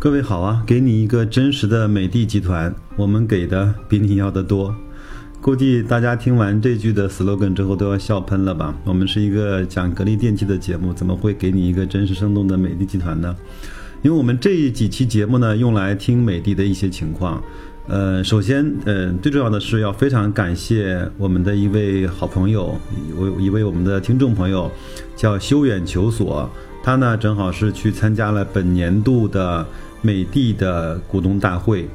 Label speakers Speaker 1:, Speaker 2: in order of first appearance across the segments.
Speaker 1: 各位好啊，给你一个真实的美的集团，我们给的比你要的多。估计大家听完这句的 slogan 之后都要笑喷了吧？我们是一个讲格力电器的节目，怎么会给你一个真实生动的美的集团呢？因为我们这几期节目呢，用来听美的的一些情况。呃，首先，呃，最重要的是要非常感谢我们的一位好朋友，一位一位我们的听众朋友，叫修远求索，他呢正好是去参加了本年度的。美的的股东大会，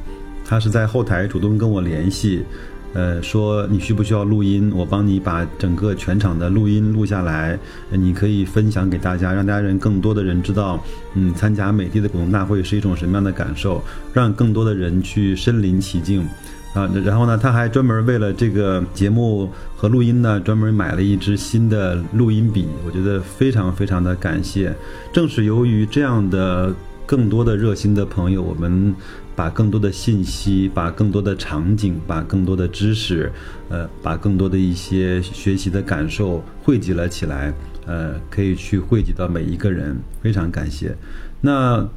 Speaker 1: 他是在后台主动跟我联系，呃，说你需不需要录音，我帮你把整个全场的录音录下来，你可以分享给大家，让大家人更多的人知道，嗯，参加美的的股东大会是一种什么样的感受，让更多的人去身临其境，啊，然后呢，他还专门为了这个节目和录音呢，专门买了一支新的录音笔，我觉得非常非常的感谢，正是由于这样的。更多的热心的朋友，我们把更多的信息、把更多的场景、把更多的知识，呃，把更多的一些学习的感受汇集了起来，呃，可以去汇集到每一个人，非常感谢。那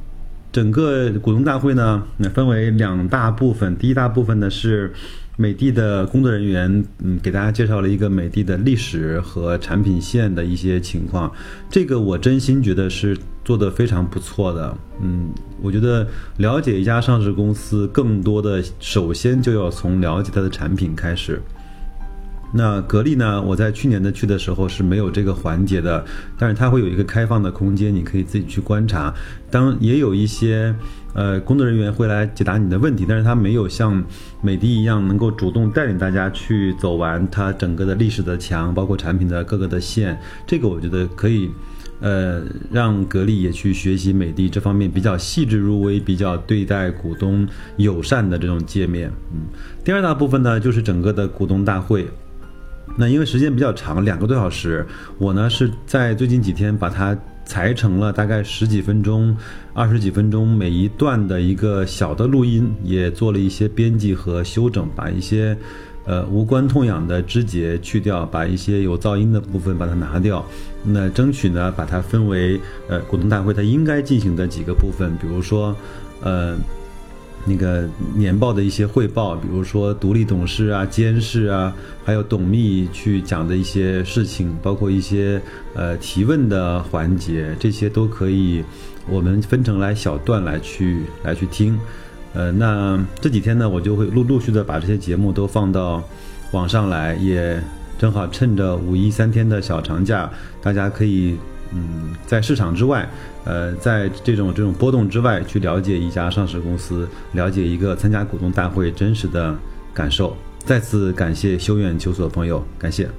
Speaker 1: 整个股东大会呢，分为两大部分，第一大部分呢是。美的的工作人员，嗯，给大家介绍了一个美的的历史和产品线的一些情况，这个我真心觉得是做的非常不错的。嗯，我觉得了解一家上市公司，更多的首先就要从了解它的产品开始。那格力呢？我在去年的去的时候是没有这个环节的，但是它会有一个开放的空间，你可以自己去观察。当也有一些呃工作人员会来解答你的问题，但是他没有像美的一样能够主动带领大家去走完它整个的历史的墙，包括产品的各个的线。这个我觉得可以，呃，让格力也去学习美的这方面比较细致入微、比较对待股东友善的这种界面。嗯，第二大部分呢，就是整个的股东大会。那因为时间比较长，两个多小时，我呢是在最近几天把它裁成了大概十几分钟、二十几分钟每一段的一个小的录音，也做了一些编辑和修整，把一些呃无关痛痒的枝节去掉，把一些有噪音的部分把它拿掉。那争取呢把它分为呃股东大会它应该进行的几个部分，比如说呃。那个年报的一些汇报，比如说独立董事啊、监事啊，还有董秘去讲的一些事情，包括一些呃提问的环节，这些都可以我们分成来小段来去来去听。呃，那这几天呢，我就会陆陆续的把这些节目都放到网上来，也正好趁着五一三天的小长假，大家可以。嗯，在市场之外，呃，在这种这种波动之外，去了解一家上市公司，了解一个参加股东大会真实的感受。再次感谢修远求索的朋友，感谢。